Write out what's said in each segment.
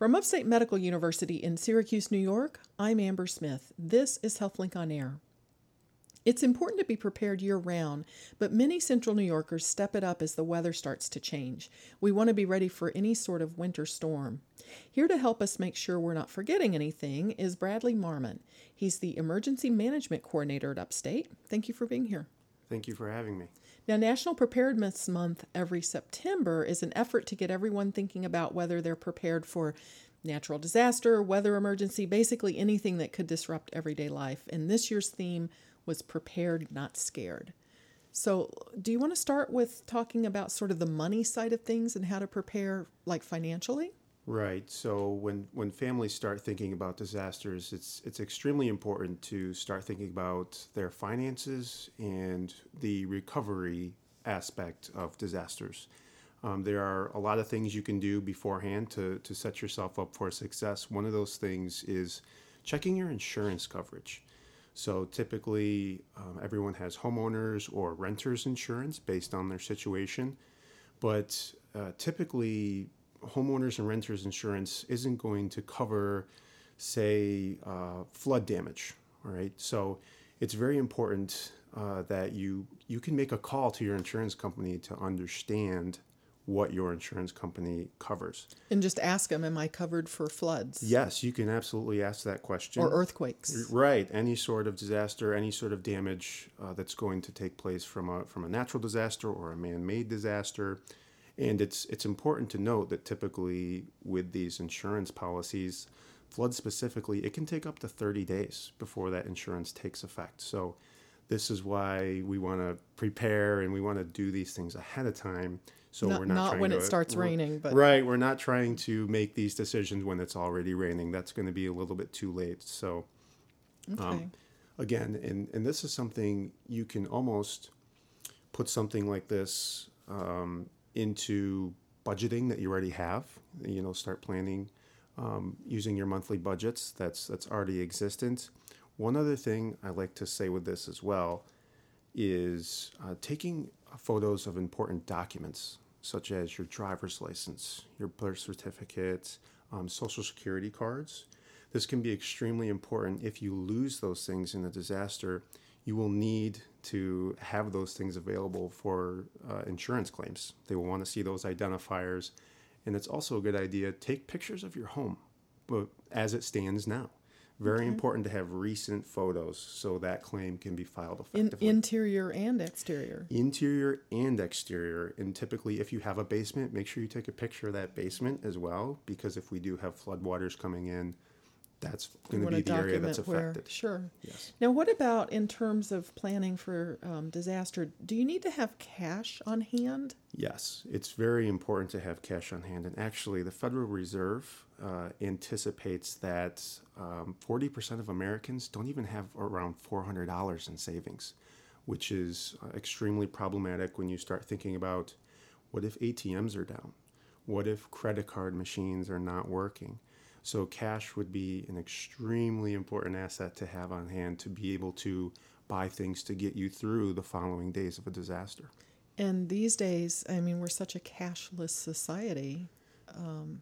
From Upstate Medical University in Syracuse, New York, I'm Amber Smith. This is HealthLink on Air. It's important to be prepared year round, but many central New Yorkers step it up as the weather starts to change. We want to be ready for any sort of winter storm. Here to help us make sure we're not forgetting anything is Bradley Marmon. He's the Emergency Management Coordinator at Upstate. Thank you for being here. Thank you for having me. Now, National Preparedness Month every September is an effort to get everyone thinking about whether they're prepared for natural disaster, weather emergency, basically anything that could disrupt everyday life. And this year's theme was prepared, not scared. So, do you want to start with talking about sort of the money side of things and how to prepare, like financially? Right. So when when families start thinking about disasters, it's it's extremely important to start thinking about their finances and the recovery aspect of disasters. Um, there are a lot of things you can do beforehand to to set yourself up for success. One of those things is checking your insurance coverage. So typically, um, everyone has homeowners or renters insurance based on their situation, but uh, typically, homeowners and renters insurance isn't going to cover, say, uh, flood damage. All right, so it's very important uh, that you you can make a call to your insurance company to understand what your insurance company covers. And just ask them, am I covered for floods? Yes, you can absolutely ask that question. Or earthquakes. Right, any sort of disaster, any sort of damage uh, that's going to take place from a from a natural disaster or a man-made disaster. And it's it's important to note that typically with these insurance policies, flood specifically, it can take up to 30 days before that insurance takes effect. So this is why we want to prepare and we want to do these things ahead of time so not, we're not, not when to, it starts raining, but right. We're not trying to make these decisions when it's already raining. That's going to be a little bit too late. So, okay. um, again, and and this is something you can almost put something like this um, into budgeting that you already have. You know, start planning um, using your monthly budgets. That's that's already existent. One other thing I like to say with this as well is uh, taking photos of important documents such as your driver's license, your birth certificate, um, social security cards. This can be extremely important if you lose those things in a disaster. You will need to have those things available for uh, insurance claims. They will want to see those identifiers. And it's also a good idea take pictures of your home but as it stands now. Very okay. important to have recent photos so that claim can be filed effectively. In, interior and exterior. Interior and exterior. And typically, if you have a basement, make sure you take a picture of that basement as well, because if we do have floodwaters coming in, that's going to be the area that's affected. Where, sure. Yes. Now, what about in terms of planning for um, disaster? Do you need to have cash on hand? Yes, it's very important to have cash on hand. And actually, the Federal Reserve uh, anticipates that um, 40% of Americans don't even have around $400 in savings, which is uh, extremely problematic when you start thinking about what if ATMs are down? What if credit card machines are not working? So, cash would be an extremely important asset to have on hand to be able to buy things to get you through the following days of a disaster. And these days, I mean, we're such a cashless society um,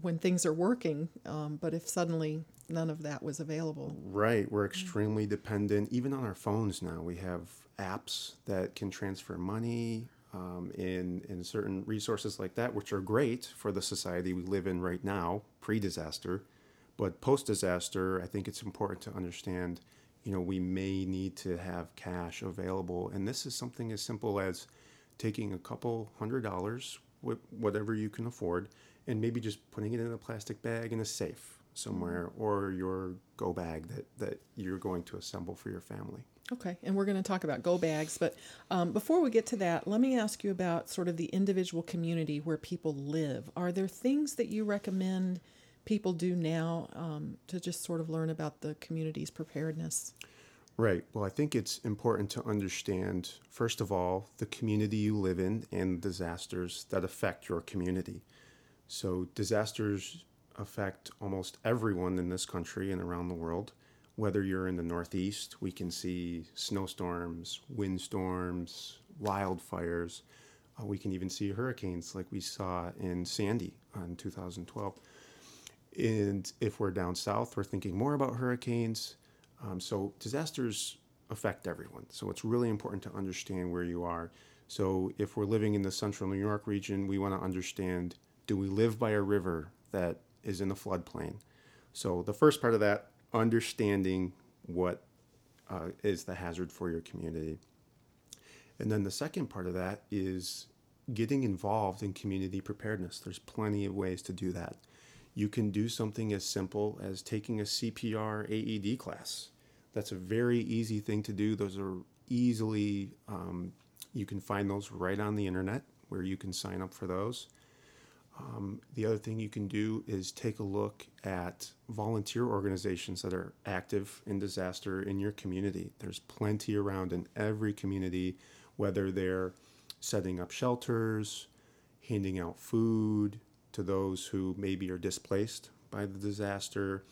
when things are working, um, but if suddenly none of that was available. Right. We're extremely dependent, even on our phones now. We have apps that can transfer money, um, in, in certain resources like that, which are great for the society we live in right now, pre disaster. But post disaster, I think it's important to understand, you know, we may need to have cash available. And this is something as simple as taking a couple hundred dollars, whatever you can afford, and maybe just putting it in a plastic bag in a safe somewhere or your go bag that, that you're going to assemble for your family. Okay, and we're going to talk about go bags, but um, before we get to that, let me ask you about sort of the individual community where people live. Are there things that you recommend people do now um, to just sort of learn about the community's preparedness? Right. Well, I think it's important to understand, first of all, the community you live in and disasters that affect your community. So, disasters affect almost everyone in this country and around the world whether you're in the Northeast, we can see snowstorms, windstorms, wildfires. Uh, we can even see hurricanes like we saw in Sandy in 2012. And if we're down south, we're thinking more about hurricanes. Um, so disasters affect everyone. So it's really important to understand where you are. So if we're living in the central New York region, we want to understand do we live by a river that is in a floodplain? So the first part of that, understanding what uh, is the hazard for your community. And then the second part of that is getting involved in community preparedness. There's plenty of ways to do that. You can do something as simple as taking a CPR AED class. That's a very easy thing to do. Those are easily, um, you can find those right on the internet where you can sign up for those. Um, the other thing you can do is take a look at volunteer organizations that are active in disaster in your community. There's plenty around in every community, whether they're setting up shelters, handing out food to those who maybe are displaced by the disaster.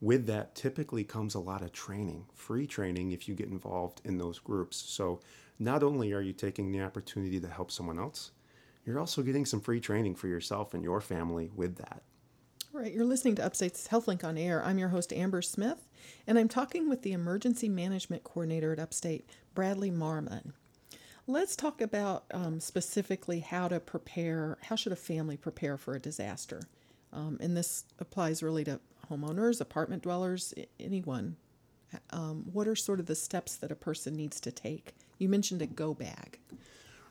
With that, typically comes a lot of training, free training if you get involved in those groups. So, not only are you taking the opportunity to help someone else, you're also getting some free training for yourself and your family with that. All right, you're listening to Upstate's HealthLink on Air. I'm your host, Amber Smith, and I'm talking with the Emergency Management Coordinator at Upstate, Bradley Marmon. Let's talk about um, specifically how to prepare, how should a family prepare for a disaster? Um, and this applies really to homeowners, apartment dwellers, anyone. Um, what are sort of the steps that a person needs to take? You mentioned a go bag.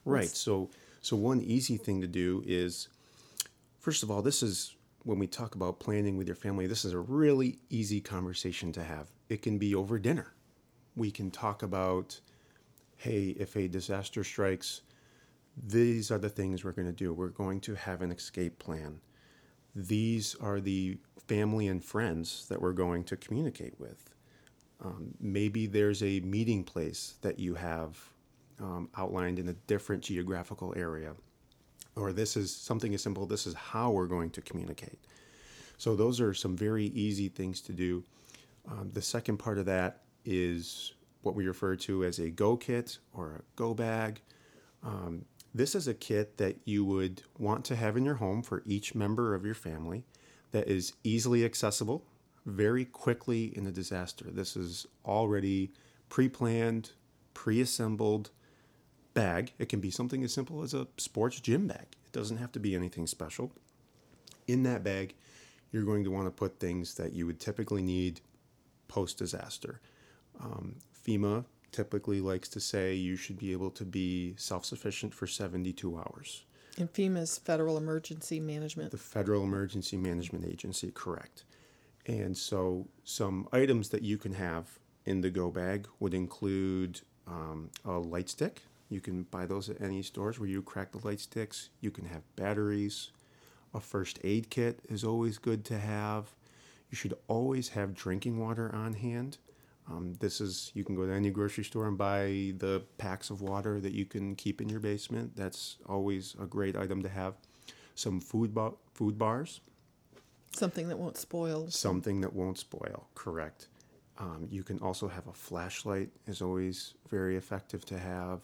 Right. So so, one easy thing to do is, first of all, this is when we talk about planning with your family, this is a really easy conversation to have. It can be over dinner. We can talk about, hey, if a disaster strikes, these are the things we're going to do. We're going to have an escape plan. These are the family and friends that we're going to communicate with. Um, maybe there's a meeting place that you have um, outlined in a different geographical area. Or this is something as simple, this is how we're going to communicate. So, those are some very easy things to do. Um, the second part of that is what we refer to as a go kit or a go bag. Um, this is a kit that you would want to have in your home for each member of your family that is easily accessible very quickly in a disaster. This is already pre planned, pre assembled, bag. It can be something as simple as a sports gym bag. It doesn't have to be anything special. In that bag, you're going to want to put things that you would typically need post disaster. Um, FEMA typically likes to say you should be able to be self sufficient for 72 hours. And FEMA's Federal Emergency Management. The Federal Emergency Management Agency, correct. And so, some items that you can have in the go bag would include um, a light stick you can buy those at any stores where you crack the light sticks. You can have batteries. A first aid kit is always good to have. You should always have drinking water on hand. Um, this is, you can go to any grocery store and buy the packs of water that you can keep in your basement. That's always a great item to have. Some food, ba- food bars. Something that won't spoil. Something that won't spoil, correct. Um, you can also have a flashlight, is always very effective to have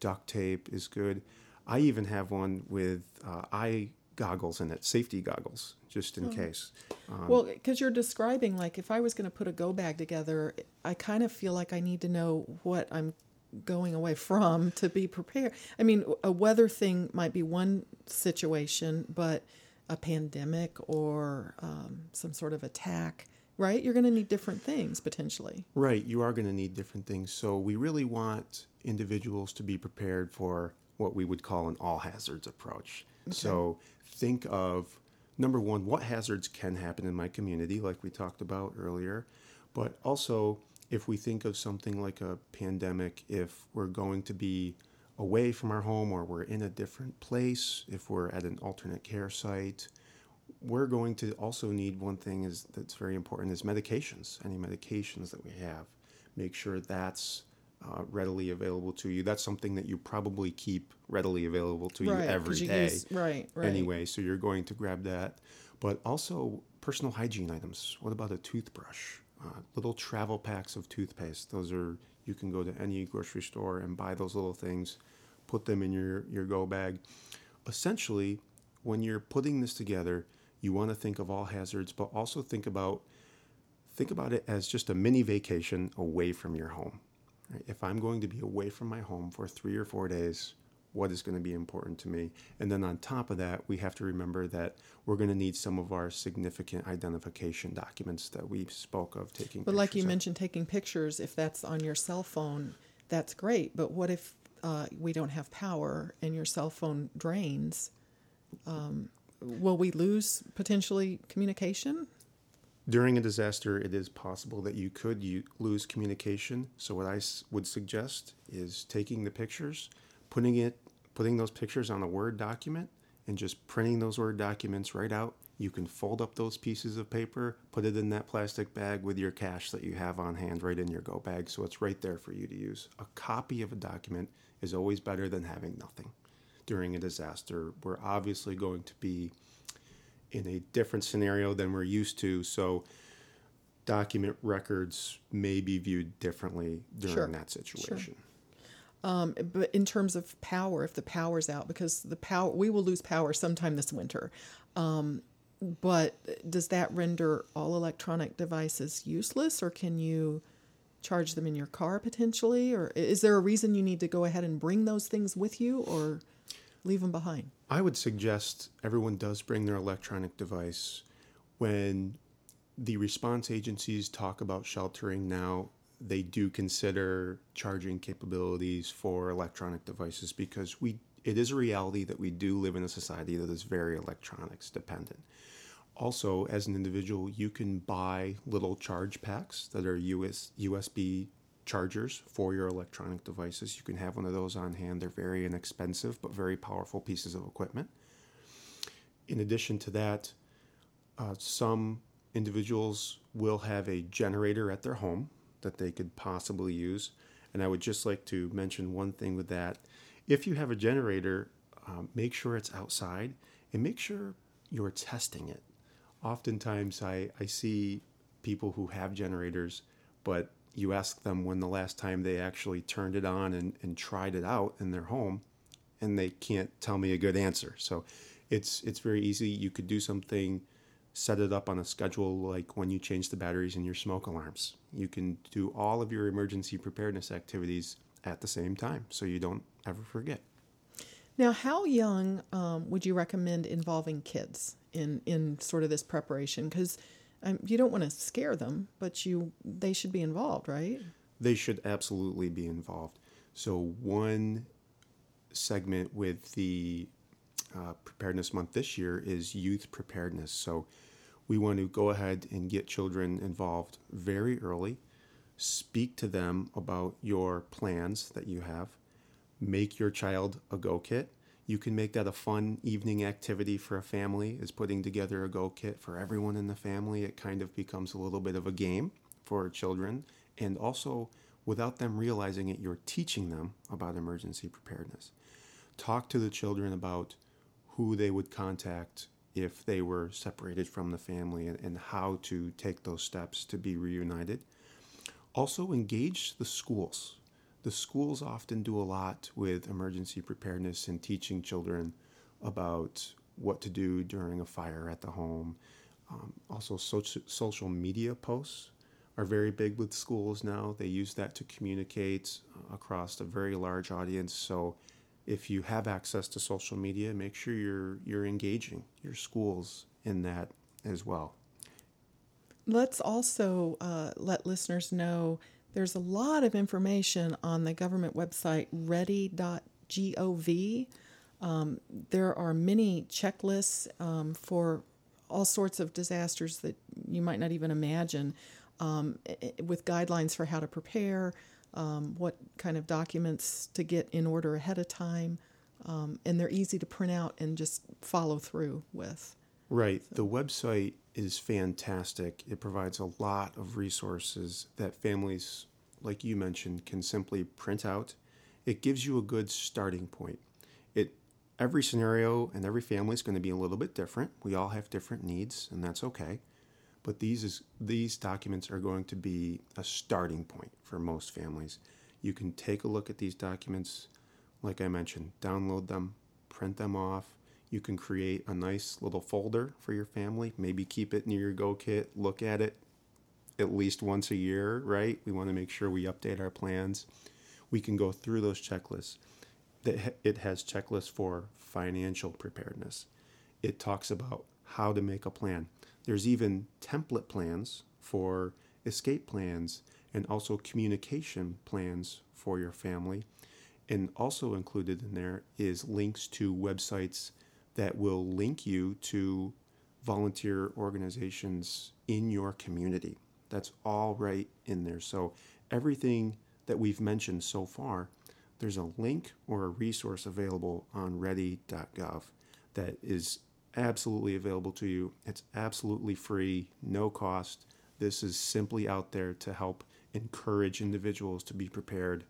duct tape is good. I even have one with uh, eye goggles in it, safety goggles, just in oh. case. Um, well, because you're describing, like, if I was going to put a go bag together, I kind of feel like I need to know what I'm going away from to be prepared. I mean, a weather thing might be one situation, but a pandemic or um, some sort of attack right? You're going to need different things potentially. Right, you are going to need different things. So we really want individuals to be prepared for what we would call an all hazards approach. Okay. So think of number one, what hazards can happen in my community, like we talked about earlier, but also if we think of something like a pandemic, if we're going to be away from our home or we're in a different place, if we're at an alternate care site, we're going to also need one thing is that's very important is medications. Any medications that we have, make sure that's uh, readily available to you. That's something that you probably keep readily available to right, you every you day. Use, right, right. Anyway, so you're going to grab that, but also personal hygiene items. What about a toothbrush? Uh, little travel packs of toothpaste. Those are you can go to any grocery store and buy those little things, put them in your your go bag. Essentially, when you're putting this together, You want to think of all hazards, but also think about think about it as just a mini vacation away from your home. Right? If I'm going to be away from my home for three or four days, what is going to be important to me? And then on top of that, we have to remember that we're going to need some of our significant identification documents that we spoke of taking. But like you of. mentioned, taking pictures, if that's on your cell phone, that's great. But what if uh, we don't have power and your cell phone drains? Um, will we lose potentially communication? During a disaster, it is possible that you could u- lose communication. So, what I s- would suggest is taking the pictures, putting it, putting those pictures on a Word document, and just printing those Word documents right out. You can fold up those pieces of paper, put it in that plastic bag with your cash that you have on hand right in your go bag, so it's right there for you to use. A copy of a document is always better than having nothing. During a disaster, we're obviously going to be in a different scenario than we're used to. So document records may be viewed differently during Sure. that situation. Um, but in terms of power, if the power's out, because the power we will lose power sometime this winter. Um, but does that render all electronic devices useless, or can you charge them in your car potentially? Or is there a reason you need to go ahead and bring those things with you, or leave them behind? I would suggest everyone does bring their electronic device when the response agencies talk about sheltering now they do consider charging capabilities for electronic devices because we it is a reality that we do live in a society that is very electronics dependent. Also, as an individual, you can buy little charge packs that are US, USB chargers for your electronic devices. You can have one of those on hand. They're very inexpensive but very powerful pieces of equipment. In addition to that, uh, some individuals will have a generator at their home that they could possibly use. And I would just like to mention one thing with that. If you have a generator, um, make sure it's outside and make sure you're testing it. Oftentimes, I, I see people who have generators, but you ask them when the last time they actually turned it on and, and tried it out in their home, and they can't tell me a good answer. So it's it's very easy. You could do something, set it up on a schedule like when you change the batteries in your smoke alarms. You can do all of your emergency preparedness activities at the same time, so you don't ever forget. Now, how young um, would you recommend involving kids in in sort of this preparation? Because um, you don't want to scare them, but you they should be involved, right? They should absolutely be involved. So one segment with the uh, preparedness month this year is youth preparedness. So we want to go ahead and get children involved very early. Speak to them about your plans that you have. Make your child a go kit. You can make that a fun evening activity for a family, is putting together a go kit for everyone in the family. It kind of becomes a little bit of a game for children. And also, without them realizing it, you're teaching them about emergency preparedness. Talk to the children about who they would contact if they were separated from the family and, how to take those steps to be reunited. Also, engage the schools. The schools often do a lot with emergency preparedness and teaching children about what to do during a fire at the home. Um, also, social, social media posts are very big with schools now. They use that to communicate uh, across a very large audience. So, if you have access to social media, make sure you're you're engaging your schools in that as well. Let's also uh, let listeners know there's a lot of information on the government website ready.gov. Um, there are many checklists um, for all sorts of disasters that you might not even imagine, um, with guidelines for how to prepare, um, what kind of documents to get in order ahead of time, um, and they're easy to print out and just follow through with. Right. The website is fantastic. It provides a lot of resources that families, like you mentioned, can simply print out. It gives you a good starting point. It every scenario and every family is going to be a little bit different. We all have different needs, and that's okay. But these is these documents are going to be a starting point for most families. You can take a look at these documents, like I mentioned, download them, print them off. You can create a nice little folder for your family. Maybe keep it near your Go Kit. Look at it at least once a year, right? We want to make sure we update our plans. We can go through those checklists. It has checklists for financial preparedness. It talks about how to make a plan. There's even template plans for escape plans and also communication plans for your family. And also included in there is links to websites that will link you to volunteer organizations in your community. That's all right in there. So, everything that we've mentioned so far, there's a link or a resource available on ready.gov that is absolutely available to you. It's absolutely free, no cost. This is simply out there to help encourage individuals to be prepared,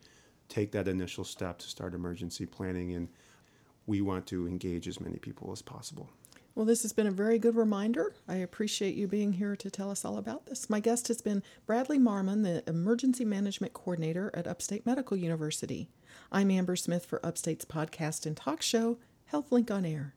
take that initial step to start emergency planning, and we want to engage as many people as possible. Well, this has been a very good reminder. I appreciate you being here to tell us all about this. My guest has been Bradley Marmon, the Emergency Management Coordinator at Upstate Medical University. I'm Amber Smith for Upstate's podcast and talk show, HealthLink on Air.